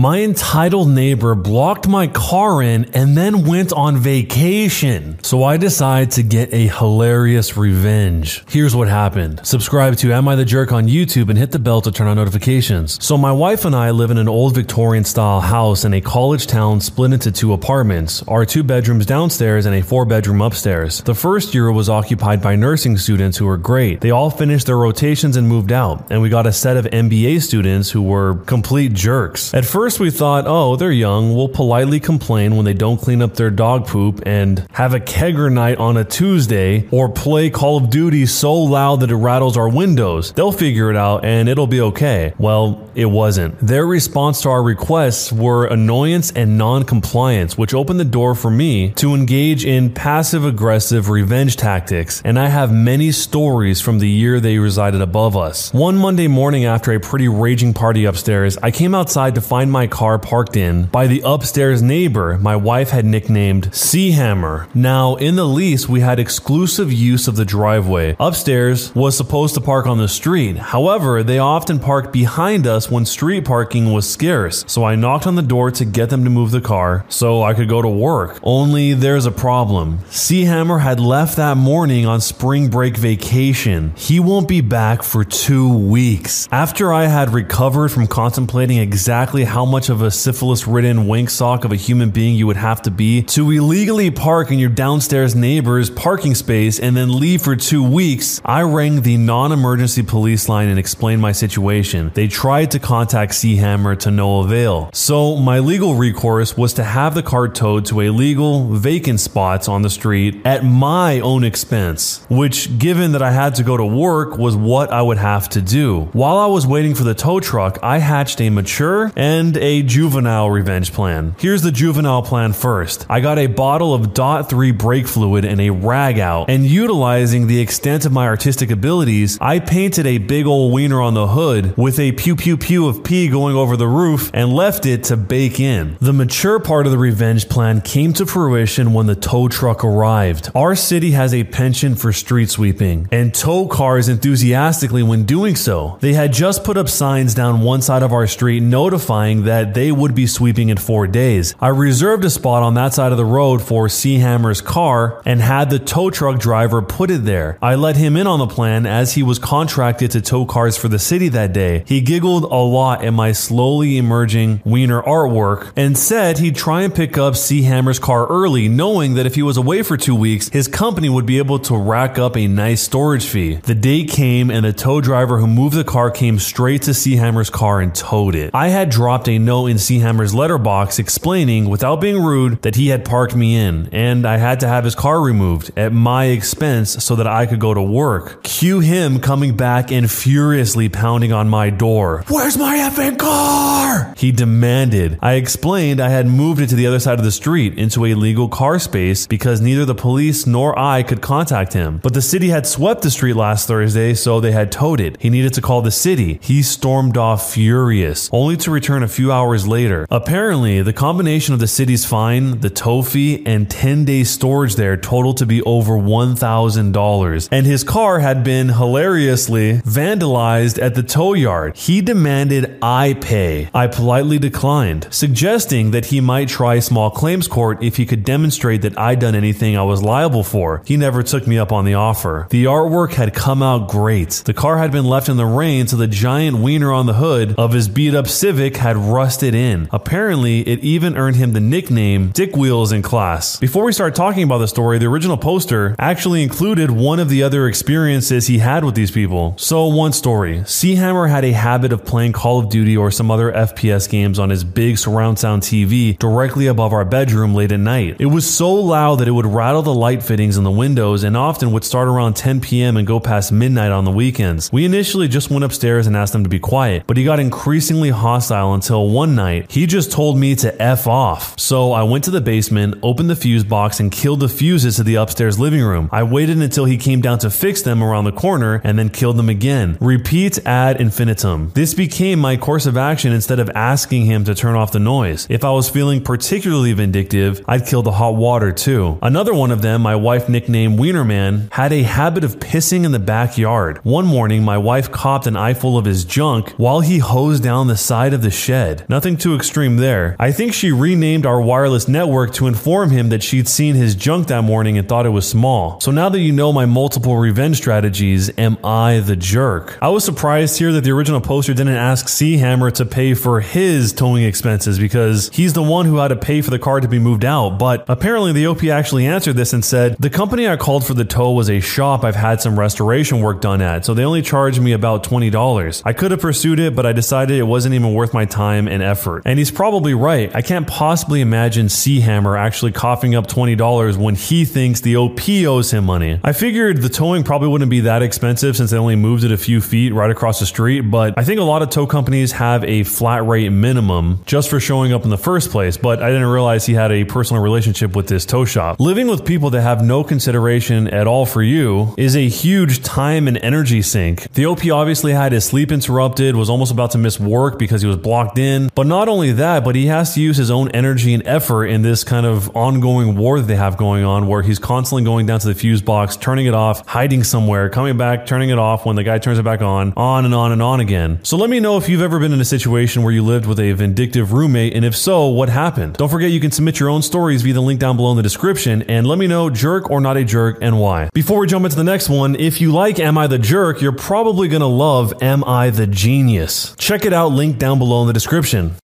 My entitled neighbor blocked my car in and then went on vacation. So I decided to get a hilarious revenge. Here's what happened. Subscribe to Am I the Jerk on YouTube and hit the bell to turn on notifications. So my wife and I live in an old Victorian style house in a college town split into two apartments. Our two bedrooms downstairs and a four bedroom upstairs. The first year was occupied by nursing students who were great. They all finished their rotations and moved out, and we got a set of MBA students who were complete jerks. At first, we thought, oh, they're young, we'll politely complain when they don't clean up their dog poop and have a kegger night on a Tuesday or play Call of Duty so loud that it rattles our windows. They'll figure it out and it'll be okay. Well, it wasn't. Their response to our requests were annoyance and non compliance, which opened the door for me to engage in passive aggressive revenge tactics. And I have many stories from the year they resided above us. One Monday morning after a pretty raging party upstairs, I came outside to find my car parked in by the upstairs neighbor my wife had nicknamed Sea Hammer. Now, in the lease, we had exclusive use of the driveway. Upstairs was supposed to park on the street. However, they often parked behind us when street parking was scarce. So I knocked on the door to get them to move the car so I could go to work. Only there's a problem. Sea Hammer had left that morning on spring break vacation. He won't be back for two weeks. After I had recovered from contemplating exactly how much of a syphilis ridden wink sock of a human being you would have to be to illegally park in your downstairs neighbor's parking space and then leave for two weeks, I rang the non emergency police line and explained my situation. They tried to contact Sea Hammer to no avail. So my legal recourse was to have the car towed to a legal vacant spot on the street at my own expense, which given that I had to go to work was what I would have to do. While I was waiting for the tow truck, I hatched a mature and a juvenile revenge plan. Here's the juvenile plan first. I got a bottle of DOT 3 brake fluid and a rag out, and utilizing the extent of my artistic abilities, I painted a big old wiener on the hood with a pew pew pew of pee going over the roof and left it to bake in. The mature part of the revenge plan came to fruition when the tow truck arrived. Our city has a penchant for street sweeping, and tow cars enthusiastically when doing so. They had just put up signs down one side of our street notifying that they would be sweeping in four days. I reserved a spot on that side of the road for Seahammer's car and had the tow truck driver put it there. I let him in on the plan as he was contracted to tow cars for the city that day. He giggled a lot at my slowly emerging wiener artwork and said he'd try and pick up Seahammer's car early, knowing that if he was away for two weeks, his company would be able to rack up a nice storage fee. The day came and the tow driver who moved the car came straight to Seahammer's car and towed it. I had dropped a note in Sea Hammer's letterbox explaining, without being rude, that he had parked me in and I had to have his car removed at my expense so that I could go to work. Cue him coming back and furiously pounding on my door. Where's my effing car? He demanded. I explained I had moved it to the other side of the street into a legal car space because neither the police nor I could contact him. But the city had swept the street last Thursday, so they had towed it. He needed to call the city. He stormed off furious, only to return a few hours later. Apparently, the combination of the city's fine, the tow fee, and 10 days storage there totaled to be over $1,000. And his car had been hilariously vandalized at the tow yard. He demanded I pay. I politely declined, suggesting that he might try small claims court if he could demonstrate that I'd done anything I was liable for. He never took me up on the offer. The artwork had come out great. The car had been left in the rain, so the giant wiener on the hood of his beat up Civic had rusted in. Apparently, it even earned him the nickname Dick Wheels in class. Before we start talking about the story, the original poster actually included one of the other experiences he had with these people. So, one story Sea Hammer had a habit of playing Call of Duty or some other FPS games on his big surround sound TV directly above our bedroom late at night. It was so loud that it would rattle the light fittings in the windows and often would start around 10 p.m. and go past midnight on the weekends. We initially just went upstairs and asked him to be quiet, but he got increasingly hostile until one night he just told me to F off. So I went to the basement, opened the fuse box, and killed the fuses to the upstairs living room. I waited until he came down to fix them around the corner and then killed them again. Repeat ad infinitum. This became my course of action instead of asking him to turn off the noise. If I was feeling particularly vindictive, I'd kill the hot water too. Another one of them, my wife nicknamed Wienerman, had a habit of pissing in the backyard. One morning, my wife copped an eyeful of his junk while he hosed down the side of the shed. Nothing too extreme there. I think she renamed our wireless network to inform him that she'd seen his junk that morning and thought it was small. So now that you know my multiple revenge strategies, am I the jerk? I was surprised here that the original poster didn't ask Sea Hammer to pay for his towing expenses because he's the one who had to pay for the car to be moved out. But apparently, the OP actually answered this and said, The company I called for the tow was a shop I've had some restoration work done at, so they only charged me about $20. I could have pursued it, but I decided it wasn't even worth my time and effort. And he's probably right. I can't possibly imagine C Hammer actually coughing up $20 when he thinks the OP owes him money. I figured the towing probably wouldn't be that expensive since they only moved it a few feet right across the street, but I think a lot of tow companies have a flat rate minimum just for showing up in the first place, but I didn't realize he had a personal relationship with this tow shop. Living with people that have no consideration at all for you is a huge time and energy sink. The OP obviously had his sleep interrupted, was almost about to miss work because he was blocked in, but not only that, but he has to use his own energy and effort in this kind of ongoing war that they have going on where he's constantly going down to the fuse box, turning it off, hiding somewhere, coming back, turning it off when the guy turns it back on, on and on and on again. So let me know if you've ever been in a situation where you lived with a vindictive roommate, and if so, what happened? Don't forget you can submit your own stories via the link down below in the description, and let me know jerk or not a jerk and why. Before we jump into the next one, if you like Am I the Jerk, you're probably gonna love Am I the Genius. Check it out, link down below in the description.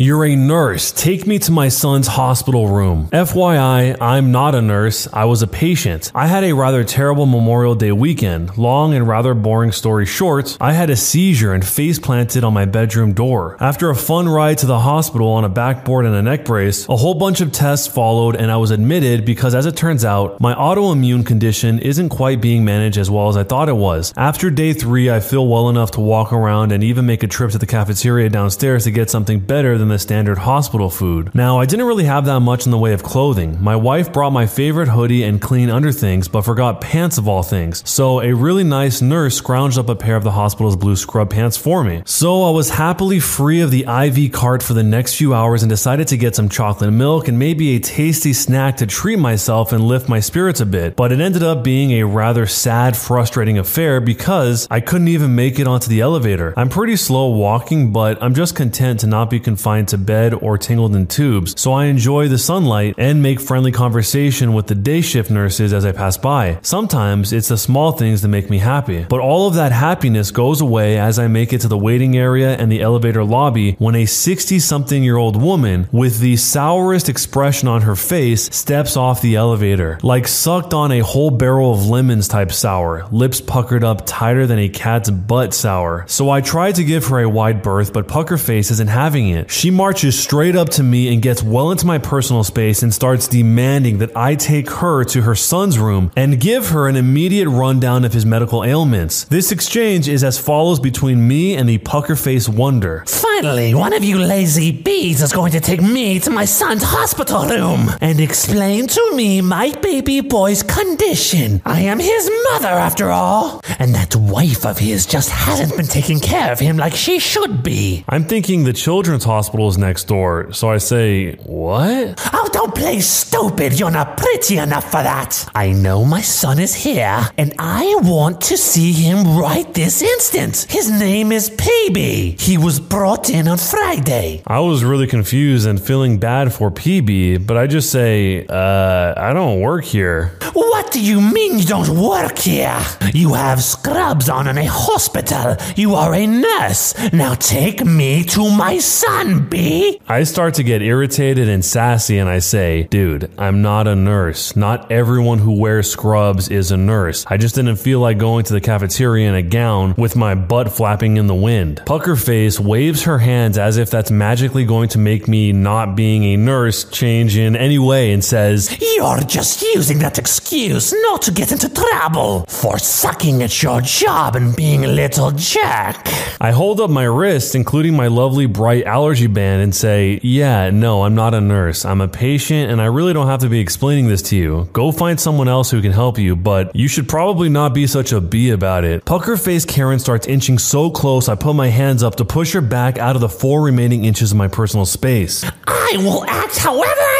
You're a nurse. Take me to my son's hospital room. FYI, I'm not a nurse, I was a patient. I had a rather terrible Memorial Day weekend. Long and rather boring story short, I had a seizure and face planted on my bedroom door. After a fun ride to the hospital on a backboard and a neck brace, a whole bunch of tests followed and I was admitted because as it turns out, my autoimmune condition isn't quite being managed as well as I thought it was. After day three, I feel well enough to walk around and even make a trip to the cafeteria downstairs to get something better than the standard hospital food. Now, I didn't really have that much in the way of clothing. My wife brought my favorite hoodie and clean underthings, but forgot pants of all things. So a really nice nurse scrounged up a pair of the hospital's blue scrub pants for me. So I was happily free of the IV cart for the next few hours and decided to get some chocolate milk and maybe a tasty snack to treat myself and lift my spirits a bit. But it ended up being a rather sad, frustrating affair because I couldn't even make it onto the elevator. I'm pretty slow walking, but I'm just content to not be confined to bed or tingled in tubes. So I enjoy the sunlight and make friendly conversation with the day shift nurses as I pass by. Sometimes it's the small things that make me happy. But all of that happiness goes away as I make it to the waiting area and the elevator lobby when a 60 something year old woman with the sourest expression on her face steps off the elevator. Like sucked on a whole barrel of lemons type sour, lips puckered up tighter than a cat's butt sour. So I tried to give her a wide berth, but Pucker Face isn't having it. She marches straight up to me and gets well into my personal space and starts demanding that I take her to her son's room and give her an immediate rundown of his medical ailments. This exchange is as follows between me and the Pucker Face Wonder. Finally, one of you lazy bees is going to take me to my son's hospital room and explain to me my baby boy's condition. I am his mother, after all, and that wife of his just hasn't been taking care of him like she should be. I'm thinking the children's hospital is next door, so I say, What? Oh, don't play stupid. You're not pretty enough for that. I know my son is here, and I want to see him right this instant. His name is PB. He was brought in on Friday. I was really confused and feeling bad for PB, but I just say, uh, I don't work here. What do you mean you don't work here? You have scrubs on in a hospital. You are a nurse. Now take me to my son, B. I start to get irritated and sassy and I say, dude, I'm not a nurse. Not everyone who wears scrubs is a nurse. I just didn't feel like going to the cafeteria in a gown with my butt flapping in the wind. Puckerface waves her hands as if that's magically going to make me not being a nurse change in any way and says, You're just using that excuse not to get into trouble for sucking at your job and being a little jack. I hold up my wrist, including my lovely bright allergy band, and say, Yeah, no, I'm not a nurse. I'm a patient, and I really don't have to be explaining this to you. Go find someone else who can help you, but you should probably not be such a bee about it. Pucker face Karen starts inching so close, I put my hands up to push her back out of the four remaining inches of my personal space. I will act however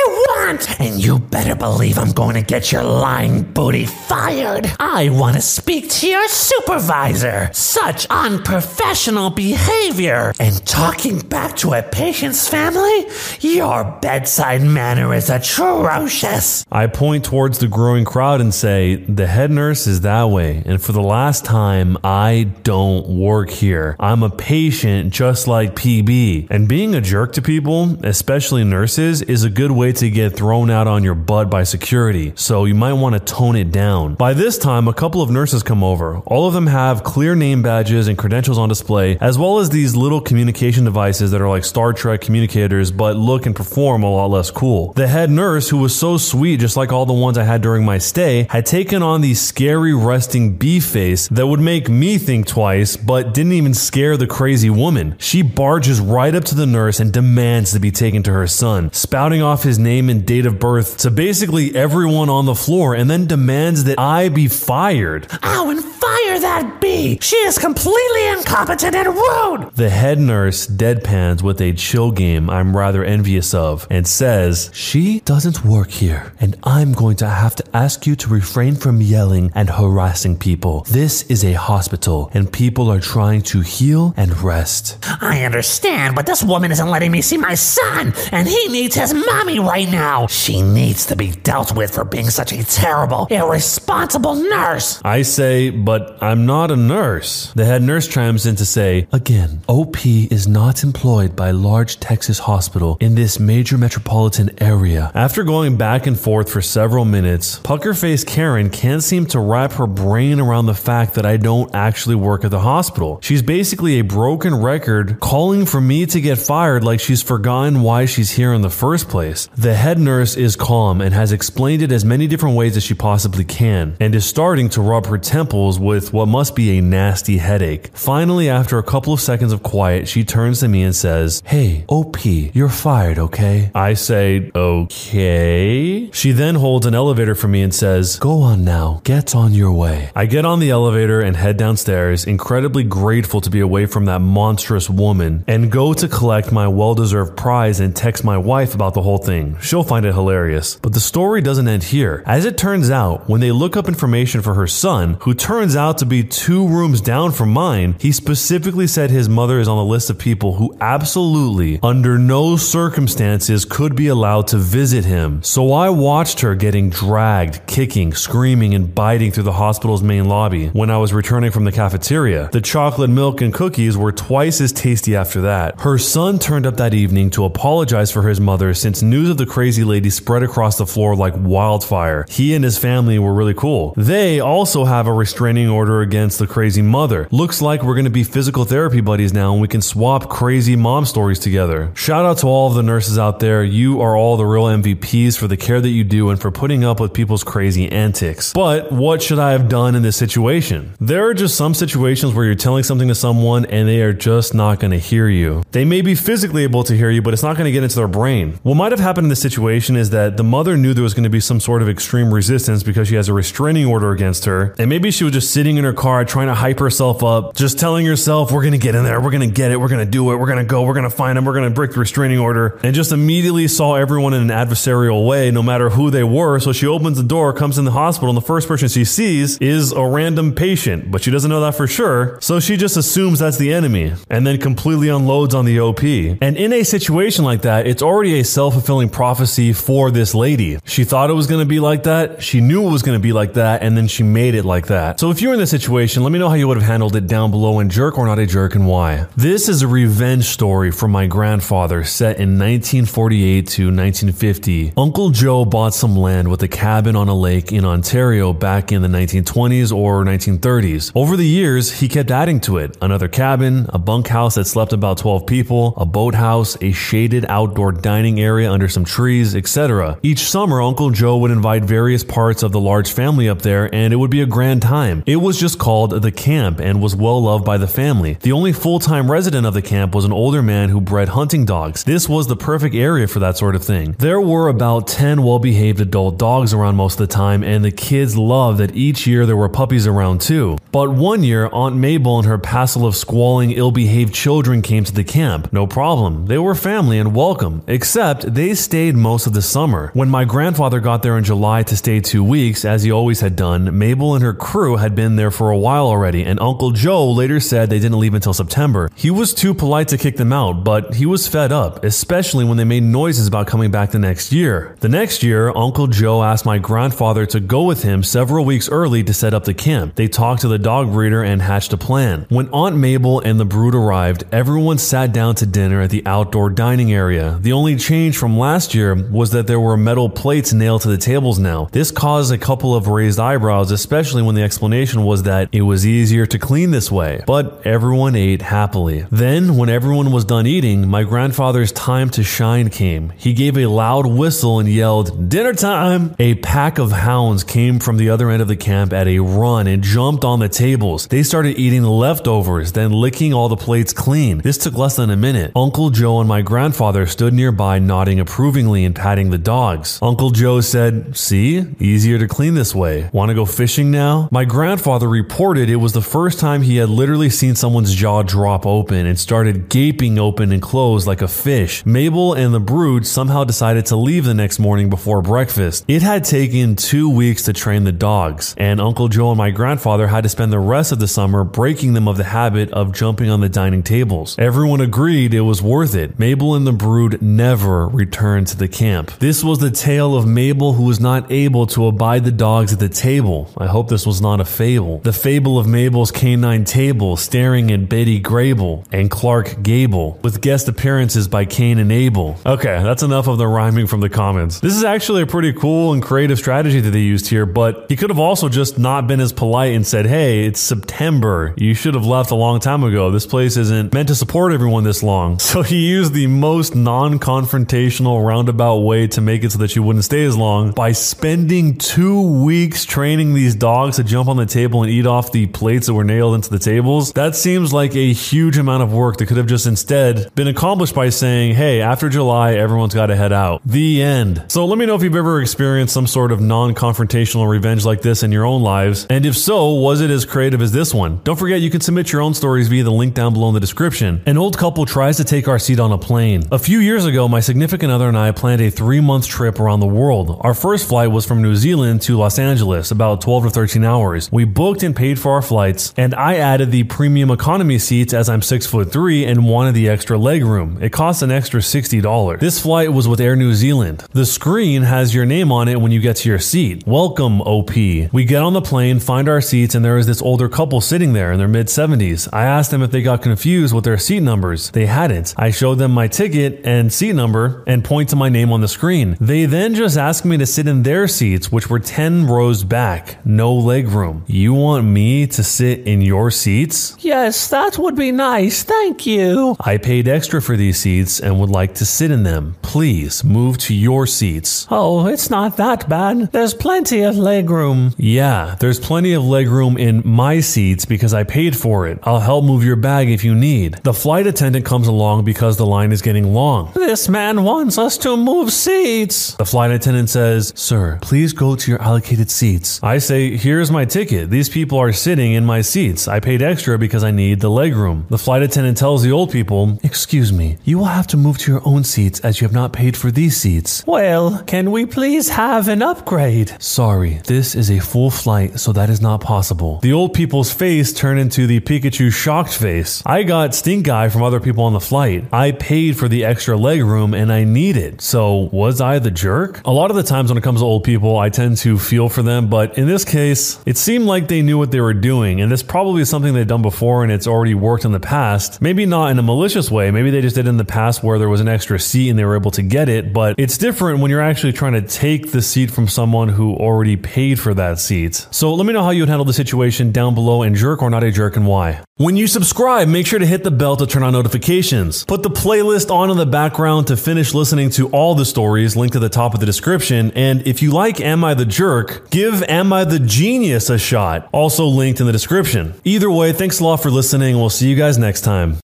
want, and you better believe I'm going to get your lying booty fired. I want to speak to your supervisor. Such unprofessional behavior. And talking back to a patient's family? Your bedside manner is atrocious. I point towards the growing crowd and say, The head nurse is that way, and for the last time, I don't work here. I'm a patient just like PB. And being a jerk to people, especially nurses, is a good way to get thrown out on your butt by security, so you might want to tone it down. By this time, a couple of nurses come over. All of them have clear name badges and credentials on display, as well as these little communication devices that are like Star Trek communicators but look and perform a lot less cool. The head nurse, who was so sweet, just like all the ones I had during my stay, had taken on the scary resting bee face that would make me think twice, but didn't even scare the crazy woman. She barges right up to the nurse and demands to be taken to her son, spouting off his name and date of birth to basically everyone on the floor, and then demands that I be fired. And fire that bee! She is completely incompetent and rude! The head nurse deadpans with a chill game I'm rather envious of and says, She doesn't work here, and I'm going to have to ask you to refrain from yelling and harassing people. This is a hospital, and people are trying to heal and rest. I understand, but this woman isn't letting me see my son, and he needs his mommy right now. She needs to be dealt with for being such a terrible, irresponsible nurse. I say, but I'm not a nurse. The head nurse chimes in to say, Again, OP is not employed by large Texas hospital in this major metropolitan area. After going back and forth for several minutes, pucker faced Karen can't seem to wrap her brain around the fact that I don't actually work at the hospital. She's basically a broken record calling for me to get fired like she's forgotten why she's here in the first place. The head nurse is calm and has explained it as many different ways as she possibly can, and is starting to rub her temples with what must be a nasty headache. Finally, after a couple of seconds of quiet, she turns to me and says, Hey, OP, you're fired, okay? I say, Okay. She then holds an elevator for me and says, Go on now, get on your way. I get on the elevator and head downstairs, incredibly grateful to be away from that monstrous woman, and go to collect my well deserved prize and text my wife about the whole thing. She'll find it hilarious. But the story doesn't end here. As it turns out, when they look up information for her son, who turns out to be two rooms down from mine, he specifically said his mother is on the list of people who absolutely, under no circumstances, could be allowed to visit him. So I watched her getting dragged, kicking, screaming, and biting through the hospital's main lobby when I was returning from the cafeteria. The chocolate milk and cookies were twice as tasty after that. Her son turned up that evening to apologize for his mother since news of the crazy lady spread across the floor like wildfire. He and his family were really cool. They also have a restraining order against the crazy mother. Looks like we're going to be physical therapy buddies now and we can swap crazy mom stories together. Shout out to all of the nurses out there. You are all the real MVPs for the care that you do and for putting up with people's crazy antics. But what should I have done in this situation? There are just some situations where you're telling something to someone and they are just not going to hear you. They may be physically able to hear you, but it's not going to get into their brain. What might have happened in this situation is that the mother knew there was going to be some sort of extreme resistance because she has a restraining order against her. And maybe she was just sitting in her car trying to hype herself up, just telling herself, we're going to get in there, we're going to get it, we're going to do it, we're going to go, we're going to find him, we're going to break the restraining order, and just immediately saw everyone in an adversarial way, no matter who they were. So she opens the door, comes in the hospital, and the first person she sees is a random patient, but she doesn't know that for sure. So she just assumes that's the enemy and then completely unloads on the OP. And in a situation like that, it's already a self fulfilling prophecy for this lady. She thought it was going to be like that. She knew it was going to be like that, and then she made it like that. So if you're in this situation, let me know how you would have handled it down below in Jerk or Not a Jerk and why. This is a revenge story from my grandfather set in 1948 to 1950. Uncle Joe bought some land with a cabin on a lake in Ontario back in the 1920s or 1930s. Over the years, he kept adding to it another cabin, a bunkhouse that slept about 12 people, a boathouse, a shaded outdoor dining area under some trees, etc. Each summer, Uncle Joe would invite various parts of the large family up there, and it would be a grand time. It was was just called the camp and was well loved by the family. The only full time resident of the camp was an older man who bred hunting dogs. This was the perfect area for that sort of thing. There were about 10 well behaved adult dogs around most of the time, and the kids loved that each year there were puppies around too. But one year, Aunt Mabel and her passel of squalling, ill behaved children came to the camp. No problem. They were family and welcome, except they stayed most of the summer. When my grandfather got there in July to stay two weeks, as he always had done, Mabel and her crew had been there for a while already, and Uncle Joe later said they didn't leave until September. He was too polite to kick them out, but he was fed up, especially when they made noises about coming back the next year. The next year, Uncle Joe asked my grandfather to go with him several weeks early to set up the camp. They talked to the dog breeder and hatched a plan. When Aunt Mabel and the brood arrived, everyone sat down to dinner at the outdoor dining area. The only change from last year was that there were metal plates nailed to the tables now. This caused a couple of raised eyebrows, especially when the explanation was that it was easier to clean this way. But everyone ate happily. Then, when everyone was done eating, my grandfather's time to shine came. He gave a loud whistle and yelled, Dinner time! A pack of hounds came from the other end of the camp at a run and jumped on the tables. They started eating the leftovers, then licking all the plates clean. This took less than a minute. Uncle Joe and my grandfather stood nearby, nodding approvingly and patting the dogs. Uncle Joe said, See, easier to clean this way. Want to go fishing now? My grandfather reported it was the first time he had literally seen someone's jaw drop open and started gaping open and closed like a fish. Mabel and the brood somehow decided to leave the next morning before breakfast. It had taken two weeks to train the dogs, and Uncle Joe and my grandfather had to spend the rest of the summer breaking them of the habit of jumping on the dining tables. Everyone agreed it was worth it. Mabel and the brood never returned to the camp. This was the tale of Mabel who was not able to abide the dogs at the table. I hope this was not a fable. The fable of Mabel's canine table staring at Betty Grable and Clark Gable, with guest appearances by Cain and Abel. Okay, that's enough of the rhyming from the comments. This is actually a pretty cool and creative strategy that they used here, but he could have also just not been as polite and said, hey, it's September. You should have left a long time ago. This place isn't meant to support everyone this long. So he used the most non confrontational roundabout way to make it so that you wouldn't stay as long by spending two weeks training these dogs to jump on the table and eat off the plates that were nailed into the tables. That seems like a huge amount of work that could have just instead been accomplished by saying, hey, after July, everyone's got to head out. The end. So let me know if you've ever experienced some sort of non confrontational revenge like this in your own lives. And if so, was it as creative as this one? Don't forget, you can submit your own stories via the link down below in the description. An old couple tries to take our seat on a plane. A few years ago, my significant other and I planned a three month trip around the world. Our first flight was from New Zealand to Los Angeles, about 12 to 13 hours. We booked and paid for our flights, and I added the premium economy seats as I'm six foot three and wanted the extra leg room. It costs an extra $60. This flight was with Air New Zealand. The screen has your name on it when you get to your seat. Welcome, OP. We get on the plane, find our seats, and there is this older couple sitting there in their mid 70s. I asked them if they got confused with their seat numbers. They hadn't. I showed them my ticket and seat number and point to my name on the screen. They then just asked me to sit in their seats, which were 10 rows back, no leg room. You want me to sit in your seats? Yes, that would be nice. Thank you. I paid extra for these seats and would like to sit in them. Please move to your seats. Oh, it's not that bad. There's plenty of legroom. Yeah, there's plenty of legroom in my seats because I paid for it. I'll help move your bag if you need. The flight attendant comes along because the line is getting long. This man wants us to move seats. The flight attendant says, Sir, please go to your allocated seats. I say, Here's my ticket. These people are sitting in my seats. I paid extra because I need the leg room. The flight attendant tells the old people, Excuse me, you will have to move to your own seats as you have not paid for these seats. Well, can we please have an upgrade? Sorry, this is a full flight, so that is not possible. The old people's face turned into the Pikachu shocked face. I got stink eye from other people on the flight. I paid for the extra leg room and I need it. So was I the jerk? A lot of the times when it comes to old people, I tend to feel for them, but in this case, it seemed like they knew what they were doing, and this probably is something they've done before and it's already worked in the past. Maybe not in a malicious way, maybe they just did it in the past where there was an extra seat and they were able to get it, but it's different when you're actually trying to take the seat from someone who already paid for that seat. So let me know how you would handle the situation down below and jerk or not a jerk and why. When you subscribe, make sure to hit the bell to turn on notifications. Put the playlist on in the background to finish listening to all the stories linked at the top of the description. And if you like Am I the Jerk, give Am I the Genius a shot. Also linked in the description. Either way, thanks a lot for listening, we'll see you guys next time.